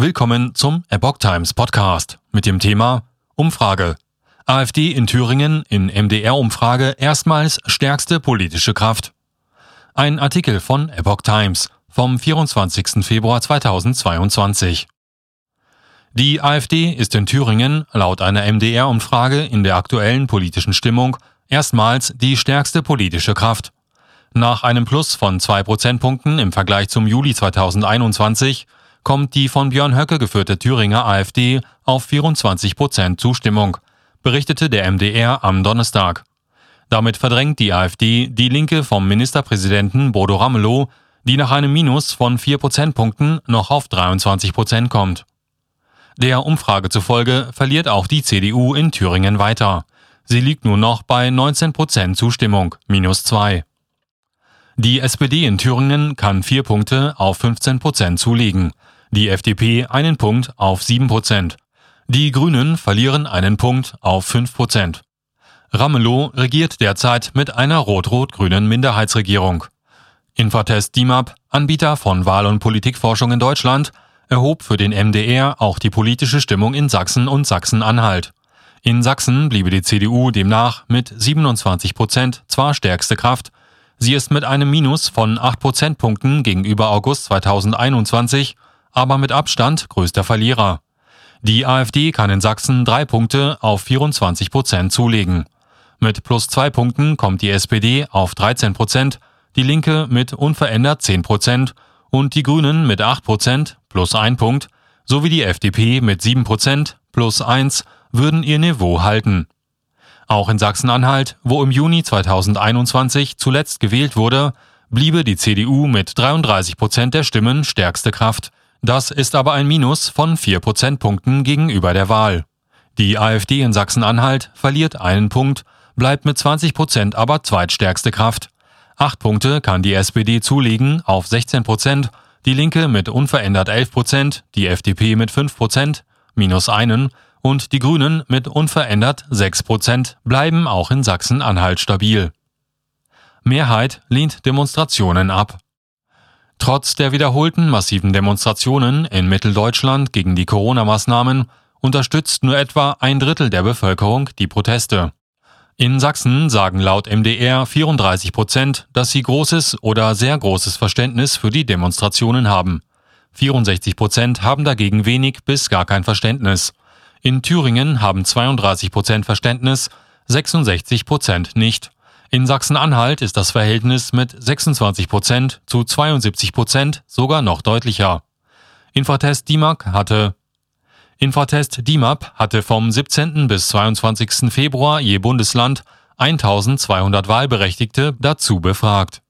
Willkommen zum Epoch Times Podcast mit dem Thema Umfrage. AfD in Thüringen in MDR-Umfrage erstmals stärkste politische Kraft. Ein Artikel von Epoch Times vom 24. Februar 2022. Die AfD ist in Thüringen laut einer MDR-Umfrage in der aktuellen politischen Stimmung erstmals die stärkste politische Kraft. Nach einem Plus von zwei Prozentpunkten im Vergleich zum Juli 2021 kommt die von Björn Höcke geführte Thüringer AfD auf 24 Prozent Zustimmung, berichtete der MDR am Donnerstag. Damit verdrängt die AfD die Linke vom Ministerpräsidenten Bodo Ramelow, die nach einem Minus von 4 Prozentpunkten noch auf 23 Prozent kommt. Der Umfrage zufolge verliert auch die CDU in Thüringen weiter. Sie liegt nur noch bei 19 Prozent Zustimmung, minus 2. Die SPD in Thüringen kann vier Punkte auf 15 Prozent zulegen die FDP einen Punkt auf 7 Prozent. Die Grünen verlieren einen Punkt auf 5 Prozent. Ramelow regiert derzeit mit einer rot-rot-grünen Minderheitsregierung. Infatest DIMAP, Anbieter von Wahl- und Politikforschung in Deutschland, erhob für den MDR auch die politische Stimmung in Sachsen und Sachsen-Anhalt. In Sachsen bliebe die CDU demnach mit 27 Prozent zwar stärkste Kraft, sie ist mit einem Minus von 8 Prozentpunkten gegenüber August 2021 aber mit Abstand größter Verlierer. Die AfD kann in Sachsen drei Punkte auf 24 Prozent zulegen. Mit plus zwei Punkten kommt die SPD auf 13 Prozent, die Linke mit unverändert 10 Prozent und die Grünen mit 8 Prozent plus ein Punkt sowie die FDP mit 7 Prozent plus eins würden ihr Niveau halten. Auch in Sachsen-Anhalt, wo im Juni 2021 zuletzt gewählt wurde, bliebe die CDU mit 33 Prozent der Stimmen stärkste Kraft. Das ist aber ein Minus von vier Prozentpunkten gegenüber der Wahl. Die AfD in Sachsen-Anhalt verliert einen Punkt, bleibt mit 20 Prozent aber zweitstärkste Kraft. Acht Punkte kann die SPD zulegen auf 16 Prozent, die Linke mit unverändert 11 Prozent, die FDP mit 5 Prozent, minus einen, und die Grünen mit unverändert 6 Prozent bleiben auch in Sachsen-Anhalt stabil. Mehrheit lehnt Demonstrationen ab. Trotz der wiederholten massiven Demonstrationen in Mitteldeutschland gegen die Corona-Maßnahmen unterstützt nur etwa ein Drittel der Bevölkerung die Proteste. In Sachsen sagen laut MDR 34 Prozent, dass sie großes oder sehr großes Verständnis für die Demonstrationen haben. 64 Prozent haben dagegen wenig bis gar kein Verständnis. In Thüringen haben 32 Prozent Verständnis, 66 Prozent nicht. In Sachsen-Anhalt ist das Verhältnis mit 26 Prozent zu 72 Prozent sogar noch deutlicher. Infratest DIMAP hatte Infratest DIMAP hatte vom 17. bis 22. Februar je Bundesland 1200 Wahlberechtigte dazu befragt.